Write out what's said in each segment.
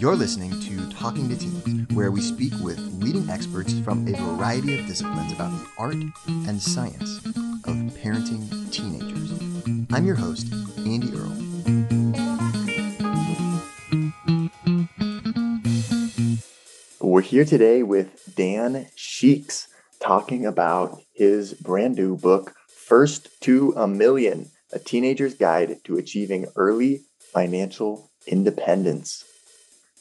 You're listening to Talking to Teens, where we speak with leading experts from a variety of disciplines about the art and science of parenting teenagers. I'm your host, Andy Earle. We're here today with Dan Sheeks talking about his brand new book, First to a Million A Teenager's Guide to Achieving Early Financial Independence.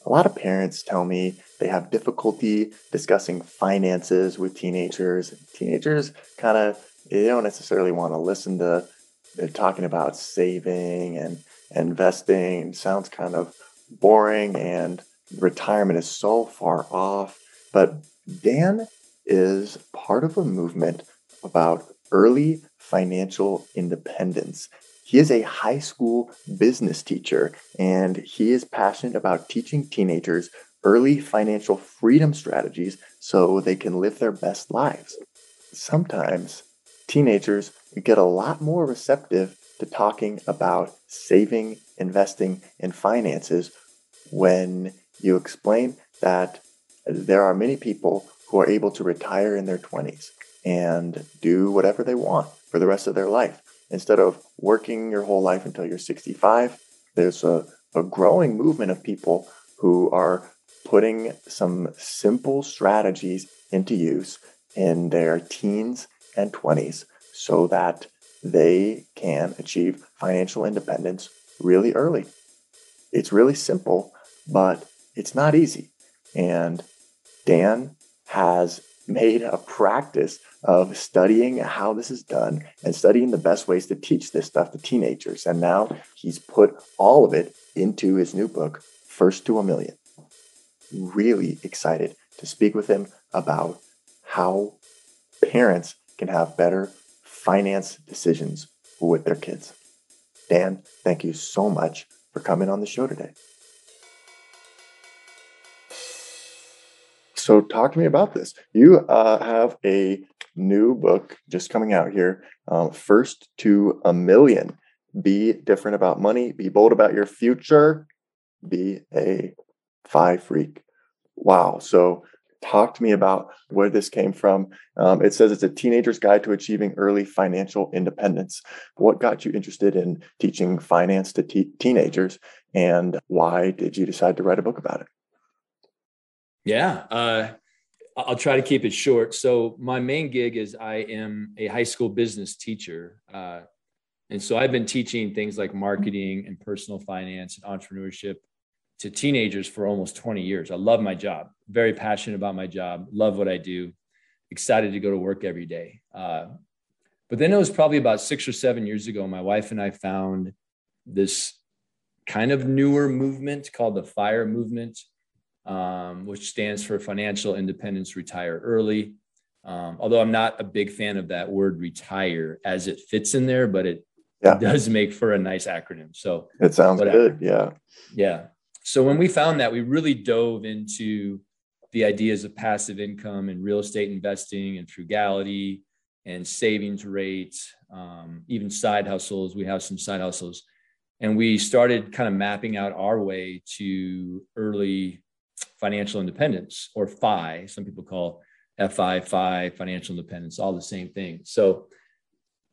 A lot of parents tell me they have difficulty discussing finances with teenagers. Teenagers kind of they don't necessarily want to listen to they're talking about saving and investing. It sounds kind of boring and retirement is so far off. But Dan is part of a movement about early financial independence. He is a high school business teacher and he is passionate about teaching teenagers early financial freedom strategies so they can live their best lives. Sometimes teenagers get a lot more receptive to talking about saving, investing, and finances when you explain that there are many people who are able to retire in their 20s and do whatever they want for the rest of their life instead of working your whole life until you're 65, there's a, a growing movement of people who are putting some simple strategies into use in their teens and 20s so that they can achieve financial independence really early. It's really simple, but it's not easy. And Dan has made a practice of studying how this is done and studying the best ways to teach this stuff to teenagers. And now he's put all of it into his new book, First to a Million. Really excited to speak with him about how parents can have better finance decisions with their kids. Dan, thank you so much for coming on the show today. So, talk to me about this. You uh, have a new book just coming out here um, First to a Million. Be different about money, be bold about your future, be a FI freak. Wow. So, talk to me about where this came from. Um, it says it's a teenager's guide to achieving early financial independence. What got you interested in teaching finance to te- teenagers, and why did you decide to write a book about it? Yeah, uh, I'll try to keep it short. So my main gig is I am a high school business teacher, uh, and so I've been teaching things like marketing and personal finance and entrepreneurship to teenagers for almost 20 years. I love my job, very passionate about my job, love what I do, excited to go to work every day. Uh, but then it was probably about six or seven years ago, my wife and I found this kind of newer movement called the FIRE movement um, which stands for Financial Independence Retire Early. Um, although I'm not a big fan of that word retire as it fits in there, but it yeah. does make for a nice acronym. So it sounds whatever. good. Yeah. Yeah. So when we found that, we really dove into the ideas of passive income and real estate investing and frugality and savings rates, um, even side hustles. We have some side hustles. And we started kind of mapping out our way to early financial independence or FI. Some people call FI, FI, financial independence, all the same thing. So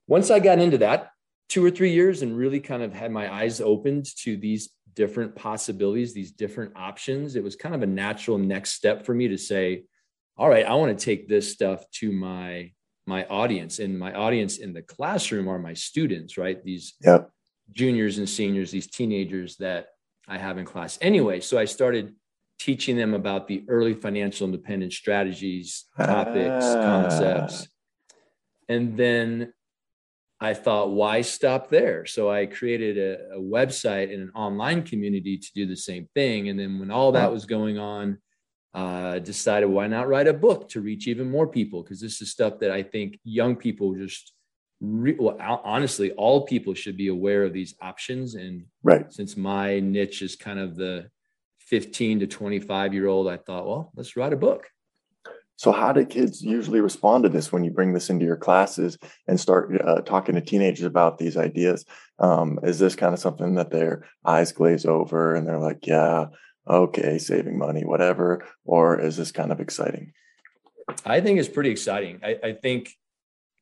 once I got into that, two or three years and really kind of had my eyes opened to these different possibilities, these different options, it was kind of a natural next step for me to say, all right, I want to take this stuff to my my audience and my audience in the classroom are my students, right? These yep. juniors and seniors, these teenagers that I have in class anyway. So I started teaching them about the early financial independence strategies, topics, ah. concepts. And then I thought, why stop there? So I created a, a, website and an online community to do the same thing. And then when all that was going on, uh, decided why not write a book to reach even more people? Because this is stuff that I think young people just re- well, honestly, all people should be aware of these options. And right. since my niche is kind of the 15 to 25 year old, I thought, well, let's write a book. So, how do kids usually respond to this when you bring this into your classes and start uh, talking to teenagers about these ideas? Um, is this kind of something that their eyes glaze over and they're like, yeah, okay, saving money, whatever? Or is this kind of exciting? I think it's pretty exciting. I, I think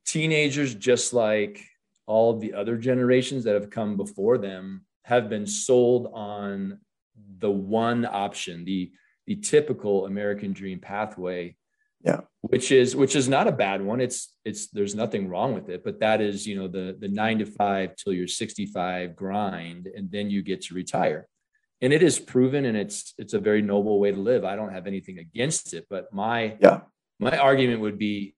teenagers, just like all the other generations that have come before them, have been sold on the one option, the the typical American dream pathway. Yeah. Which is which is not a bad one. It's it's there's nothing wrong with it, but that is, you know, the the 9 to 5 till you're 65 grind and then you get to retire. And it is proven and it's it's a very noble way to live. I don't have anything against it, but my yeah. My argument would be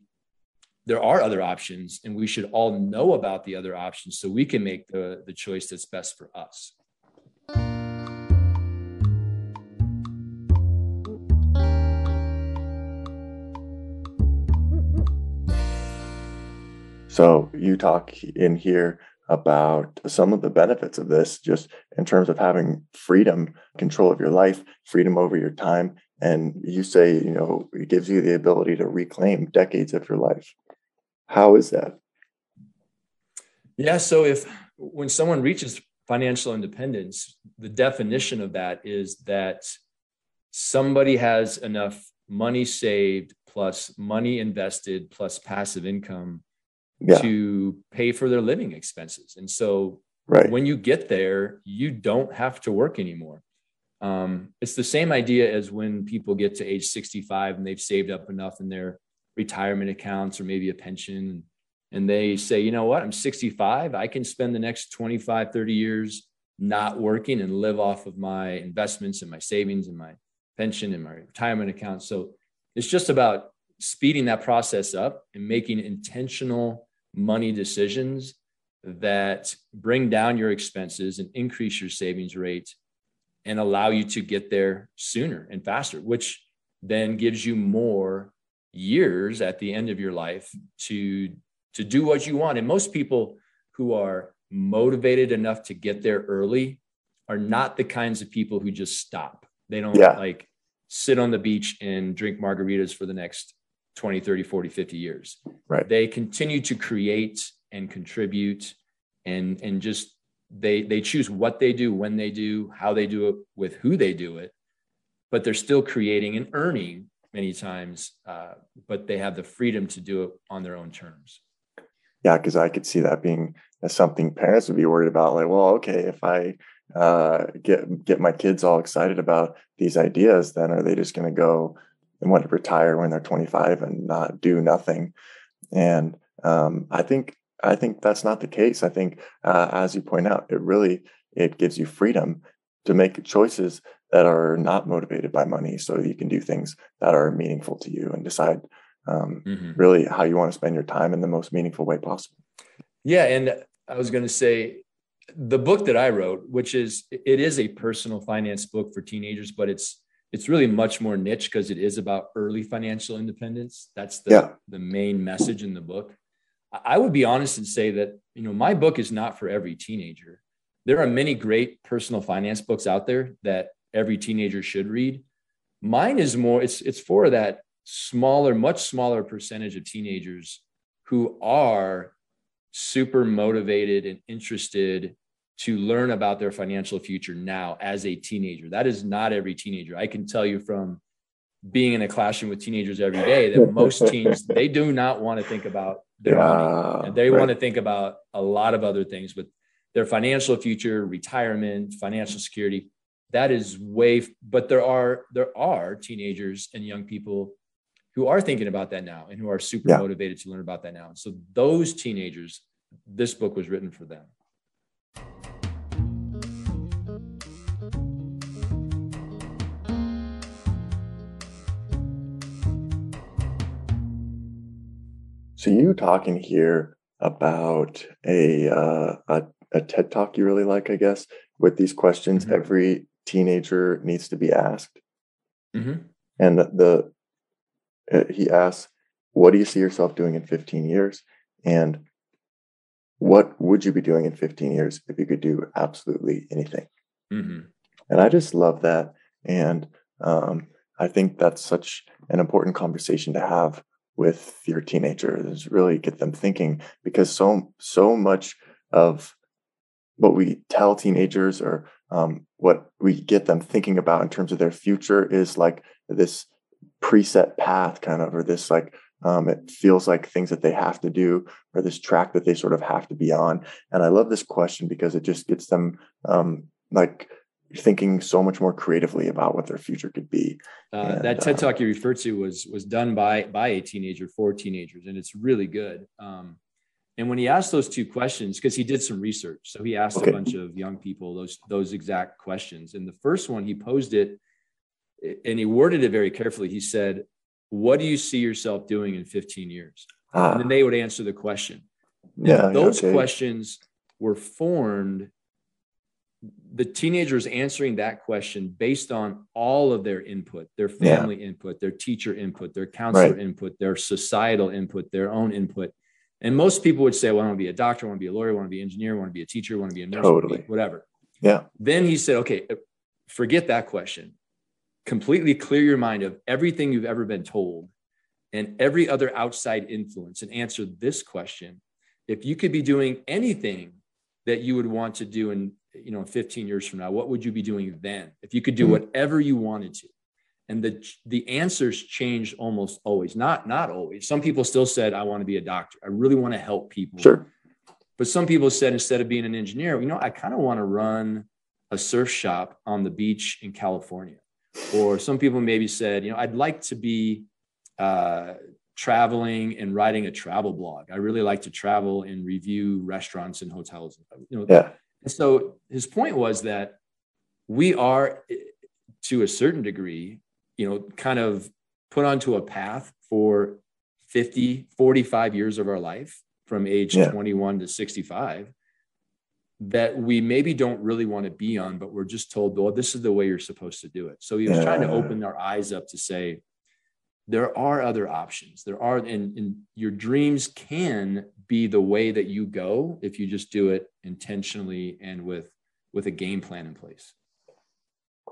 there are other options and we should all know about the other options so we can make the, the choice that's best for us. So you talk in here about some of the benefits of this, just in terms of having freedom, control of your life, freedom over your time. And you say, you know, it gives you the ability to reclaim decades of your life. How is that? Yeah. So if when someone reaches financial independence, the definition of that is that somebody has enough money saved plus money invested plus passive income yeah. to pay for their living expenses. And so right. when you get there, you don't have to work anymore. Um, it's the same idea as when people get to age 65 and they've saved up enough in their retirement accounts or maybe a pension. And they say, you know what, I'm 65. I can spend the next 25, 30 years not working and live off of my investments and my savings and my pension and my retirement account. So it's just about speeding that process up and making intentional money decisions that bring down your expenses and increase your savings rate and allow you to get there sooner and faster, which then gives you more years at the end of your life to to do what you want. And most people who are motivated enough to get there early are not the kinds of people who just stop. They don't yeah. like sit on the beach and drink margaritas for the next 20, 30, 40, 50 years. Right. They continue to create and contribute and and just they they choose what they do, when they do, how they do it, with who they do it, but they're still creating and earning many times, uh, but they have the freedom to do it on their own terms. Yeah, because I could see that being as something parents would be worried about. Like, well, okay, if I uh, get get my kids all excited about these ideas, then are they just going to go and want to retire when they're 25 and not do nothing. And um, I think I think that's not the case. I think, uh, as you point out, it really it gives you freedom to make choices that are not motivated by money, so you can do things that are meaningful to you and decide um, mm-hmm. really how you want to spend your time in the most meaningful way possible. Yeah, and I was going to say the book that I wrote, which is it is a personal finance book for teenagers, but it's it's really much more niche because it is about early financial independence. That's the, yeah. the main message in the book. I would be honest and say that, you know, my book is not for every teenager. There are many great personal finance books out there that every teenager should read. Mine is more, it's, it's for that smaller, much smaller percentage of teenagers who are super motivated and interested to learn about their financial future now as a teenager. That is not every teenager. I can tell you from being in a classroom with teenagers every day that most teens they do not want to think about their yeah, money and they right. want to think about a lot of other things with their financial future retirement financial security that is way but there are there are teenagers and young people who are thinking about that now and who are super yeah. motivated to learn about that now so those teenagers this book was written for them So you talking here about a, uh, a, a TED talk you really like, I guess, with these questions mm-hmm. every teenager needs to be asked. Mm-hmm. And the, the uh, he asks, "What do you see yourself doing in 15 years?" And what would you be doing in 15 years if you could do absolutely anything? Mm-hmm. And I just love that. And um, I think that's such an important conversation to have with your teenagers really get them thinking because so so much of what we tell teenagers or um, what we get them thinking about in terms of their future is like this preset path kind of or this like um, it feels like things that they have to do or this track that they sort of have to be on. And i love this question because it just gets them um, like thinking so much more creatively about what their future could be. Uh, and, that TED uh, talk you referred to was was done by by a teenager for teenagers, and it's really good. Um, and when he asked those two questions, because he did some research, so he asked okay. a bunch of young people those those exact questions. And the first one he posed it, and he worded it very carefully. He said, "What do you see yourself doing in 15 years?" Ah. And then they would answer the question. And yeah, those okay. questions were formed the teenagers answering that question based on all of their input their family yeah. input their teacher input their counselor right. input their societal input their own input and most people would say well i want to be a doctor i want to be a lawyer i want to be an engineer i want to be a teacher i want to be a nurse totally. whatever yeah then he said okay uh, forget that question completely clear your mind of everything you've ever been told and every other outside influence and answer this question if you could be doing anything that you would want to do in you know 15 years from now what would you be doing then? If you could do hmm. whatever you wanted to. And the the answers changed almost always not not always. Some people still said i want to be a doctor. I really want to help people. Sure. But some people said instead of being an engineer you know i kind of want to run a surf shop on the beach in california. Or some people maybe said you know i'd like to be uh, traveling and writing a travel blog. I really like to travel and review restaurants and hotels. You know yeah and so his point was that we are, to a certain degree, you know, kind of put onto a path for 50, 45 years of our life from age yeah. 21 to 65 that we maybe don't really want to be on, but we're just told, well, this is the way you're supposed to do it. So he was yeah. trying to open our eyes up to say, there are other options. There are, and, and your dreams can be the way that you go if you just do it intentionally and with with a game plan in place.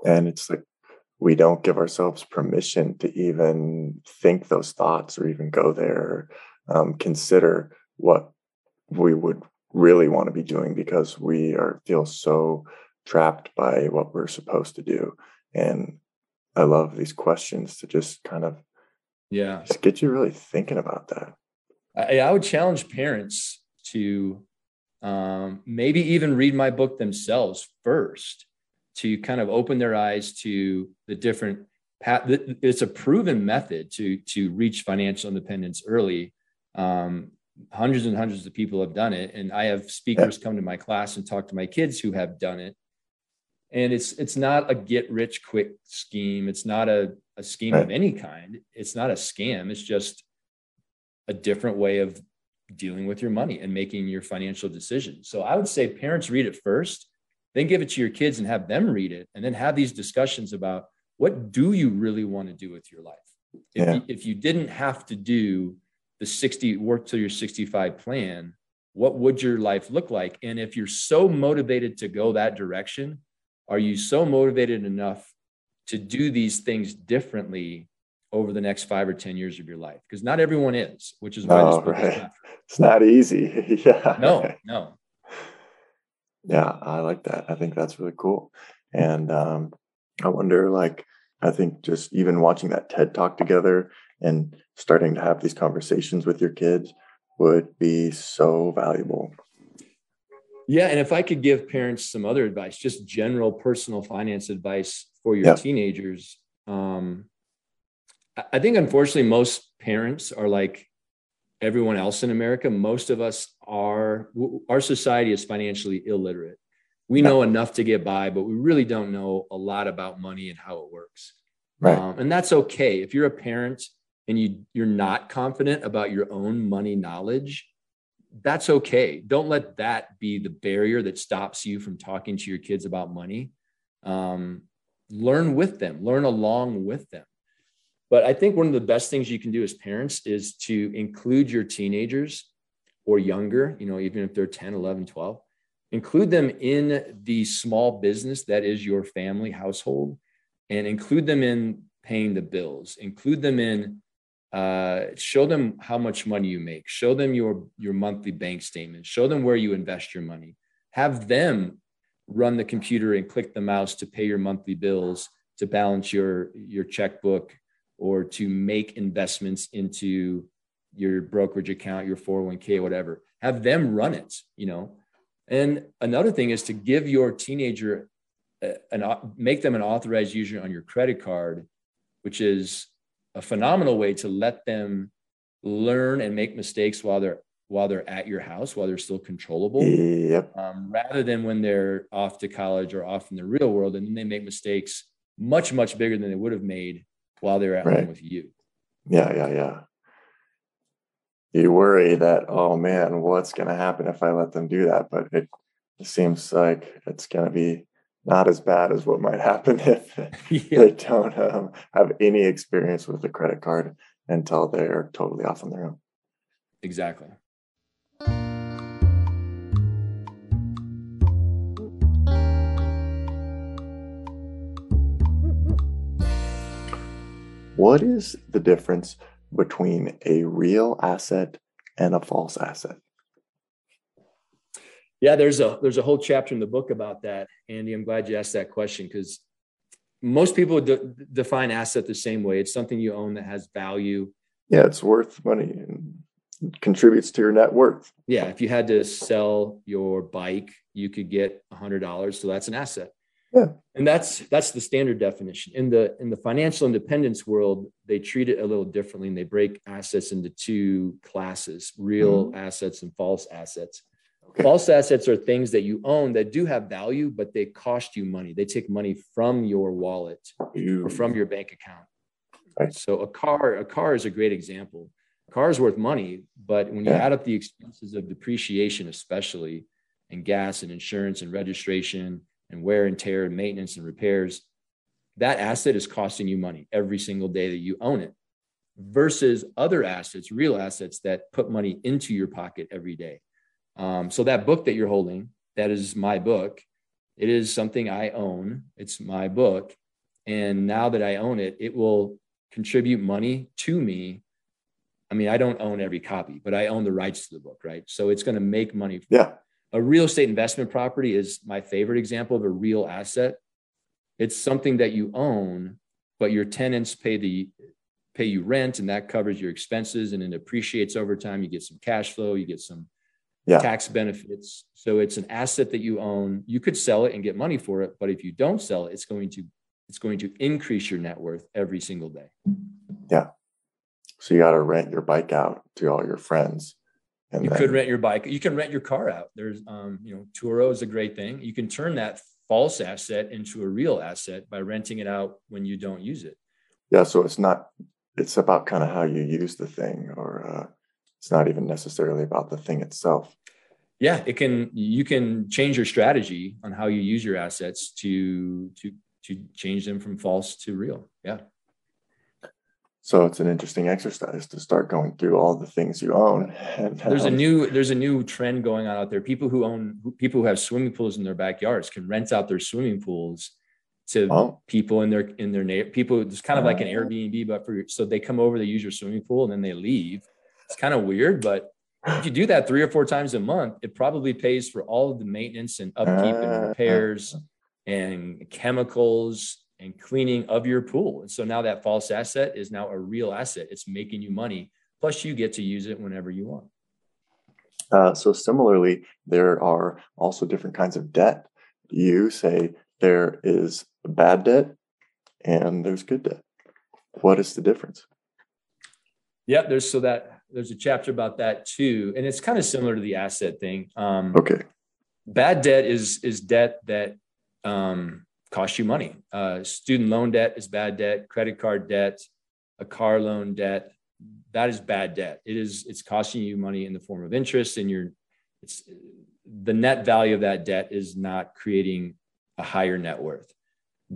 And it's like we don't give ourselves permission to even think those thoughts or even go there, um, consider what we would really want to be doing because we are feel so trapped by what we're supposed to do. And I love these questions to just kind of yeah. Just get you really thinking about that. I, I would challenge parents to um, maybe even read my book themselves first to kind of open their eyes to the different path. It's a proven method to to reach financial independence early. Um, hundreds and hundreds of people have done it, and I have speakers come to my class and talk to my kids who have done it. And it's it's not a get rich quick scheme. It's not a a scheme of any kind. It's not a scam. It's just a different way of dealing with your money and making your financial decisions. So I would say parents read it first, then give it to your kids and have them read it, and then have these discussions about what do you really want to do with your life. If, yeah. you, if you didn't have to do the 60 work till your 65 plan, what would your life look like? And if you're so motivated to go that direction, are you so motivated enough to do these things differently over the next five or 10 years of your life? Because not everyone is, which is why this book right. is not. It's not easy. yeah. No, no. Yeah, I like that. I think that's really cool. And um, I wonder, like, I think just even watching that TED talk together and starting to have these conversations with your kids would be so valuable. Yeah. And if I could give parents some other advice, just general personal finance advice for your yeah. teenagers, um, I think unfortunately most parents are like everyone else in America. Most of us are, our society is financially illiterate. We know enough to get by, but we really don't know a lot about money and how it works. Right. Um, and that's okay. If you're a parent and you, you're not confident about your own money knowledge, that's okay. Don't let that be the barrier that stops you from talking to your kids about money. Um, learn with them, learn along with them. But I think one of the best things you can do as parents is to include your teenagers or younger, you know, even if they're 10, 11, 12, include them in the small business that is your family household and include them in paying the bills, include them in uh, show them how much money you make. Show them your your monthly bank statement show them where you invest your money. Have them run the computer and click the mouse to pay your monthly bills to balance your your checkbook or to make investments into your brokerage account your 401k whatever. Have them run it you know? And another thing is to give your teenager an make them an authorized user on your credit card which is a phenomenal way to let them learn and make mistakes while they're while they're at your house while they're still controllable. Yep. um, rather than when they're off to college or off in the real world and then they make mistakes much much bigger than they would have made while they're at right. home with you yeah yeah yeah you worry that oh man what's going to happen if i let them do that but it, it seems like it's going to be not as bad as what might happen if yeah. they don't um, have any experience with a credit card until they're totally off on their own. Exactly. What is the difference between a real asset and a false asset? Yeah, there's a there's a whole chapter in the book about that, Andy. I'm glad you asked that question because most people de- define asset the same way. It's something you own that has value. Yeah, it's worth money and contributes to your net worth. Yeah, if you had to sell your bike, you could get a hundred dollars, so that's an asset. Yeah. And that's that's the standard definition. In the in the financial independence world, they treat it a little differently and they break assets into two classes, real mm-hmm. assets and false assets. Okay. False assets are things that you own that do have value, but they cost you money. They take money from your wallet or from your bank account. Right. So a car, a car is a great example. A car is worth money, but when you yeah. add up the expenses of depreciation, especially and gas and insurance and registration and wear and tear and maintenance and repairs, that asset is costing you money every single day that you own it versus other assets, real assets that put money into your pocket every day. Um, so that book that you're holding, that is my book. It is something I own. It's my book. And now that I own it, it will contribute money to me. I mean, I don't own every copy, but I own the rights to the book, right? So it's going to make money. Yeah. A real estate investment property is my favorite example of a real asset. It's something that you own, but your tenants pay the pay you rent and that covers your expenses and it appreciates over time. You get some cash flow, you get some yeah. tax benefits. So it's an asset that you own. You could sell it and get money for it, but if you don't sell it, it's going to it's going to increase your net worth every single day. Yeah. So you got to rent your bike out to all your friends. And you then... could rent your bike. You can rent your car out. There's, um, you know, Turo is a great thing. You can turn that false asset into a real asset by renting it out when you don't use it. Yeah. So it's not. It's about kind of how you use the thing, or uh, it's not even necessarily about the thing itself yeah it can you can change your strategy on how you use your assets to to to change them from false to real yeah so it's an interesting exercise to start going through all the things you own and there's a new there's a new trend going on out there people who own people who have swimming pools in their backyards can rent out their swimming pools to oh. people in their in their neighbor people it's kind of like an oh. airbnb but for so they come over they use your swimming pool and then they leave it's kind of weird, but if you do that three or four times a month, it probably pays for all of the maintenance and upkeep and uh, repairs and chemicals and cleaning of your pool. And so now that false asset is now a real asset. It's making you money. Plus, you get to use it whenever you want. Uh, so, similarly, there are also different kinds of debt. You say there is bad debt and there's good debt. What is the difference? Yeah, there's so that there's a chapter about that too, and it's kind of similar to the asset thing. Um, okay. Bad debt is is debt that um, costs you money. Uh, student loan debt is bad debt. Credit card debt, a car loan debt, that is bad debt. It is it's costing you money in the form of interest, and you're it's the net value of that debt is not creating a higher net worth.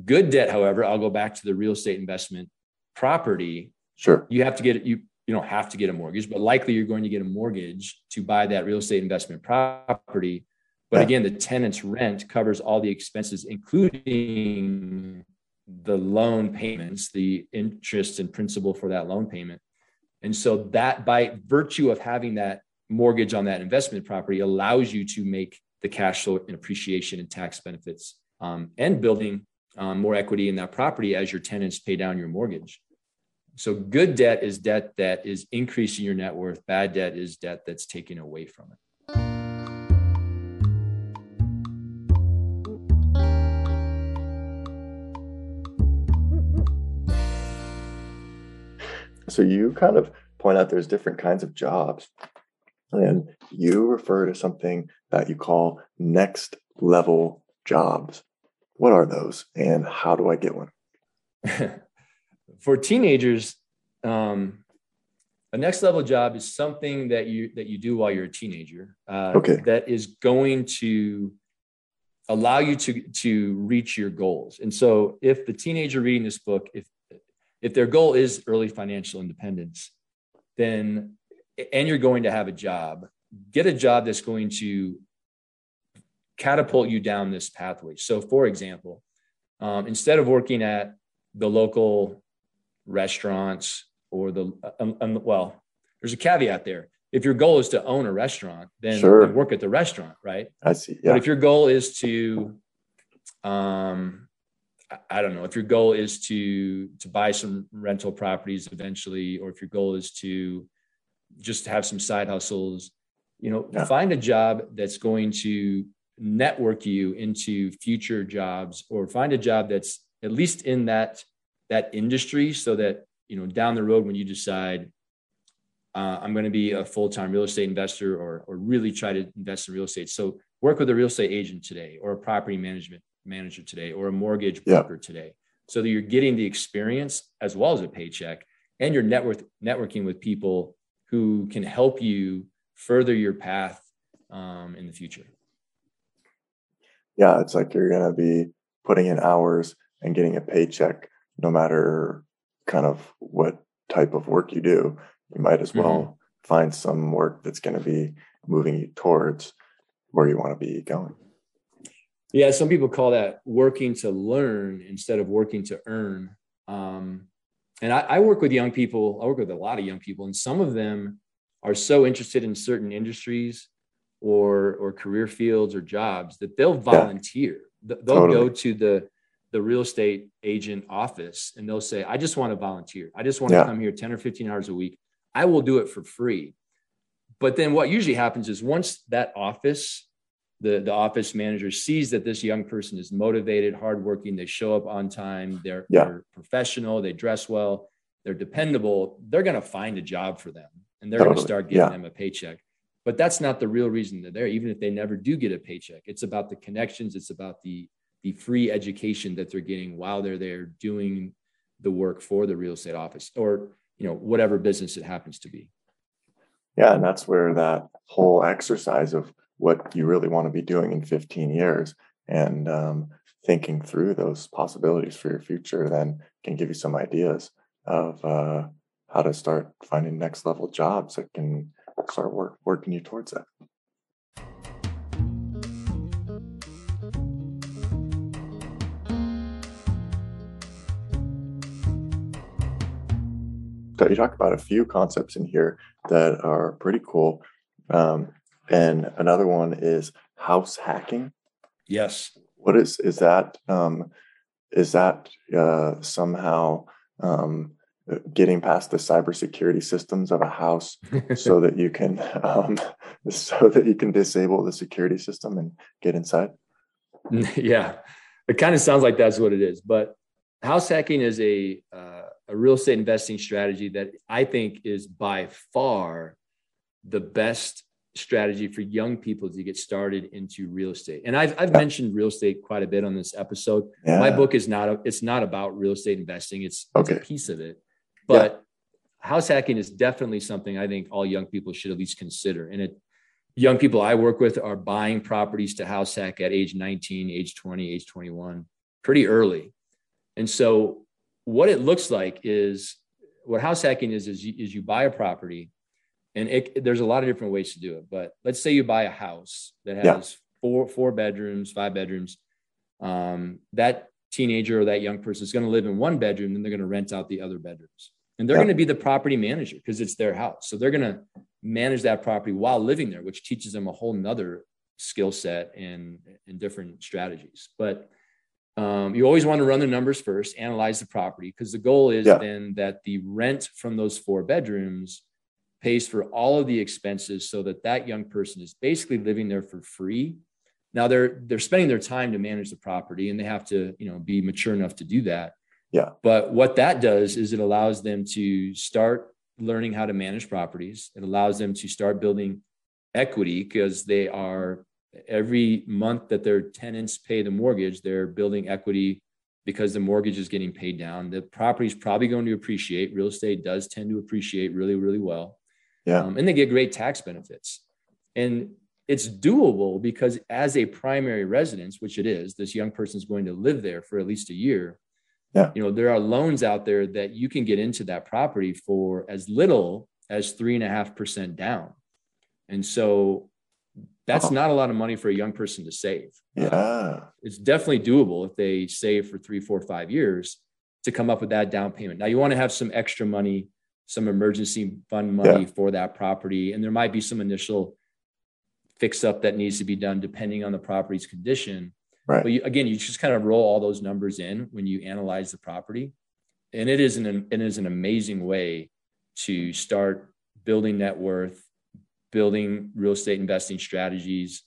Good debt, however, I'll go back to the real estate investment property. Sure. You have to get you you don't have to get a mortgage, but likely you're going to get a mortgage to buy that real estate investment property. But again, the tenant's rent covers all the expenses, including the loan payments, the interest and principal for that loan payment. And so that by virtue of having that mortgage on that investment property allows you to make the cash flow and appreciation and tax benefits um, and building um, more equity in that property as your tenants pay down your mortgage. So good debt is debt that is increasing your net worth. Bad debt is debt that's taken away from it. So you kind of point out there's different kinds of jobs. And you refer to something that you call next level jobs. What are those and how do I get one? For teenagers, um, a next level job is something that you that you do while you're a teenager uh, okay. that is going to allow you to to reach your goals. And so, if the teenager reading this book, if if their goal is early financial independence, then and you're going to have a job, get a job that's going to catapult you down this pathway. So, for example, um, instead of working at the local restaurants or the um, um, well, there's a caveat there. If your goal is to own a restaurant, then, sure. work at the restaurant, right? I see. Yeah. But if your goal is to, um, I don't know, if your goal is to to buy some rental properties eventually, or if your goal is to just have some side hustles, you know, yeah. find a job that's going to network you into future jobs or find a job that's at least in that that industry so that you know down the road when you decide uh, i'm going to be a full-time real estate investor or, or really try to invest in real estate. So work with a real estate agent today or a property management manager today or a mortgage broker yeah. today so that you're getting the experience as well as a paycheck and you're network networking with people who can help you further your path um, in the future yeah, it's like you're going to be putting in hours and getting a paycheck no matter kind of what type of work you do. You might as well mm-hmm. find some work that's going to be moving you towards where you want to be going. Yeah, some people call that working to learn instead of working to earn. Um, and I, I work with young people, I work with a lot of young people, and some of them are so interested in certain industries or or career fields or jobs that they'll volunteer. Yeah, they'll totally. go to the the real estate agent office and they'll say, I just want to volunteer. I just want yeah. to come here 10 or 15 hours a week. I will do it for free. But then what usually happens is once that office, the, the office manager sees that this young person is motivated, hardworking, they show up on time, they're, yeah. they're professional, they dress well, they're dependable, they're going to find a job for them and they're totally. going to start giving yeah. them a paycheck but that's not the real reason they're there even if they never do get a paycheck it's about the connections it's about the the free education that they're getting while they're there doing the work for the real estate office or you know whatever business it happens to be yeah and that's where that whole exercise of what you really want to be doing in 15 years and um, thinking through those possibilities for your future then can give you some ideas of uh, how to start finding next level jobs that can start work, working you towards that. So you talk about a few concepts in here that are pretty cool. Um, and another one is house hacking. Yes. What is is that? Um, is that uh, somehow um, getting past the cybersecurity systems of a house so that you can um, so that you can disable the security system and get inside yeah it kind of sounds like that's what it is but house hacking is a uh, a real estate investing strategy that i think is by far the best strategy for young people to get started into real estate. And I've, I've yeah. mentioned real estate quite a bit on this episode. Yeah. My book is not, a, it's not about real estate investing. It's, okay. it's a piece of it. But yeah. house hacking is definitely something I think all young people should at least consider. And it, young people I work with are buying properties to house hack at age 19, age 20, age 21, pretty early. And so what it looks like is what house hacking is is you, is you buy a property, and it, there's a lot of different ways to do it. But let's say you buy a house that has yeah. four four bedrooms, five bedrooms. Um, that teenager or that young person is going to live in one bedroom, then they're going to rent out the other bedrooms, and they're yeah. going to be the property manager because it's their house. So they're going to manage that property while living there, which teaches them a whole nother skill set and and different strategies. But um, you always want to run the numbers first, analyze the property, because the goal is yeah. then that the rent from those four bedrooms pays for all of the expenses so that that young person is basically living there for free. Now they're they're spending their time to manage the property and they have to you know be mature enough to do that. Yeah. But what that does is it allows them to start learning how to manage properties. It allows them to start building equity because they are every month that their tenants pay the mortgage they're building equity because the mortgage is getting paid down. The property is probably going to appreciate. Real estate does tend to appreciate really really well yeah. Um, and they get great tax benefits. And it's doable because as a primary residence which it is this young person is going to live there for at least a year. Yeah. you know there are loans out there that you can get into that property for as little as three and a half percent down. And so that's oh. not a lot of money for a young person to save. Yeah. Uh, it's definitely doable if they save for three four five years to come up with that down payment. Now you want to have some extra money some emergency fund money yeah. for that property and there might be some initial fix up that needs to be done depending on the property's condition. Right. But you, again, you just kind of roll all those numbers in when you analyze the property, and it is an it is an amazing way to start building net worth, building real estate investing strategies,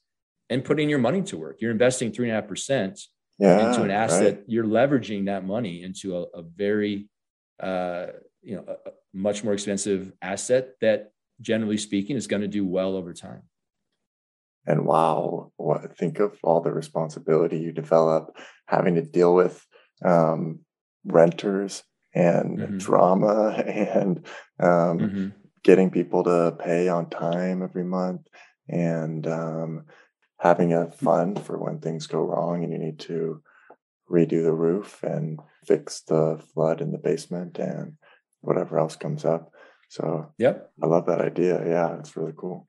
and putting your money to work. You're investing three and a half percent into an asset. Right. You're leveraging that money into a, a very uh, you know a, much more expensive asset that generally speaking is going to do well over time and wow what think of all the responsibility you develop having to deal with um, renters and mm-hmm. drama and um, mm-hmm. getting people to pay on time every month and um, having a fund for when things go wrong and you need to redo the roof and fix the flood in the basement and whatever else comes up so yep i love that idea yeah it's really cool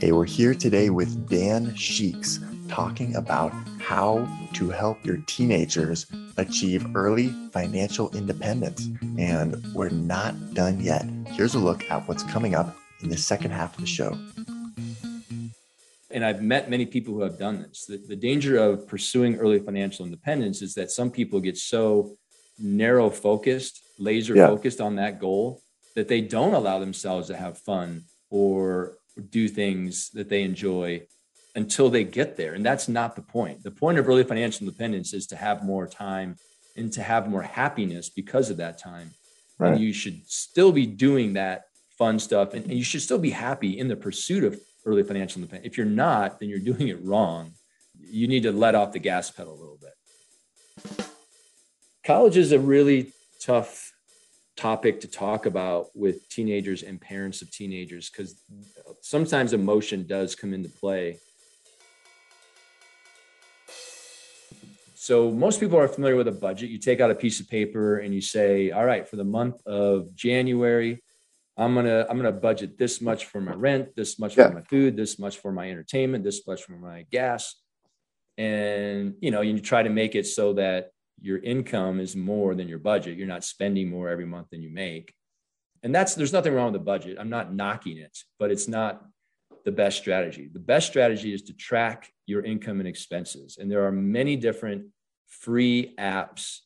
Hey, we're here today with Dan Sheeks talking about how to help your teenagers achieve early financial independence. And we're not done yet. Here's a look at what's coming up in the second half of the show. And I've met many people who have done this. The, the danger of pursuing early financial independence is that some people get so narrow focused, laser yeah. focused on that goal that they don't allow themselves to have fun or do things that they enjoy until they get there. And that's not the point. The point of early financial independence is to have more time and to have more happiness because of that time. Right. And you should still be doing that fun stuff and, and you should still be happy in the pursuit of early financial independence. If you're not, then you're doing it wrong. You need to let off the gas pedal a little bit. College is a really tough topic to talk about with teenagers and parents of teenagers because sometimes emotion does come into play. So most people are familiar with a budget. You take out a piece of paper and you say, "All right, for the month of January, I'm gonna I'm gonna budget this much for my rent, this much yeah. for my food, this much for my entertainment, this much for my gas." And you know, you try to make it so that your income is more than your budget. You're not spending more every month than you make. And that's there's nothing wrong with the budget. I'm not knocking it, but it's not the best strategy. The best strategy is to track your income and expenses. And there are many different free apps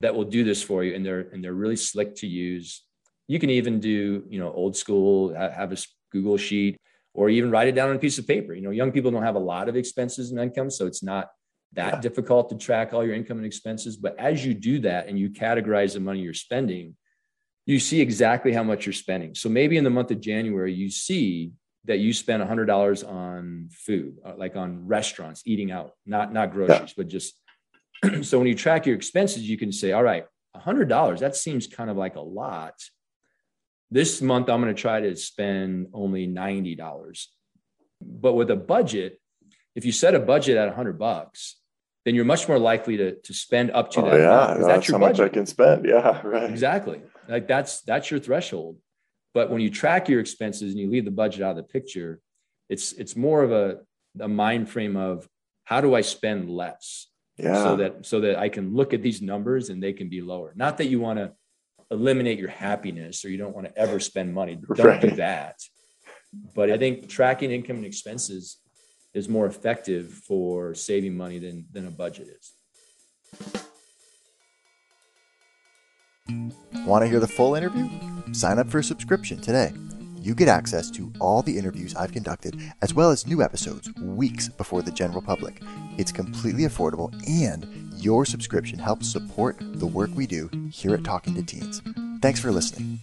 that will do this for you and they're and they're really slick to use. You can even do, you know, old school have a Google sheet or even write it down on a piece of paper. You know, young people don't have a lot of expenses and income, so it's not that yeah. difficult to track all your income and expenses. But as you do that and you categorize the money you're spending, you see exactly how much you're spending. So maybe in the month of January, you see that you spend $100 on food, uh, like on restaurants, eating out, not not groceries, yeah. but just. so when you track your expenses, you can say, all right, $100, that seems kind of like a lot. This month, I'm going to try to spend only $90. But with a budget, if you set a budget at 100 bucks then you're much more likely to, to spend up to oh, that. Yeah, that's, that's your how budget. much I can spend. Yeah, right. Exactly. Like that's that's your threshold. But when you track your expenses and you leave the budget out of the picture, it's it's more of a, a mind frame of how do I spend less? Yeah. So that so that I can look at these numbers and they can be lower. Not that you want to eliminate your happiness or you don't want to ever spend money. Don't Right. do that. But I think tracking income and expenses is more effective for saving money than than a budget is. Want to hear the full interview? Sign up for a subscription today. You get access to all the interviews I've conducted, as well as new episodes weeks before the general public. It's completely affordable, and your subscription helps support the work we do here at Talking to Teens. Thanks for listening.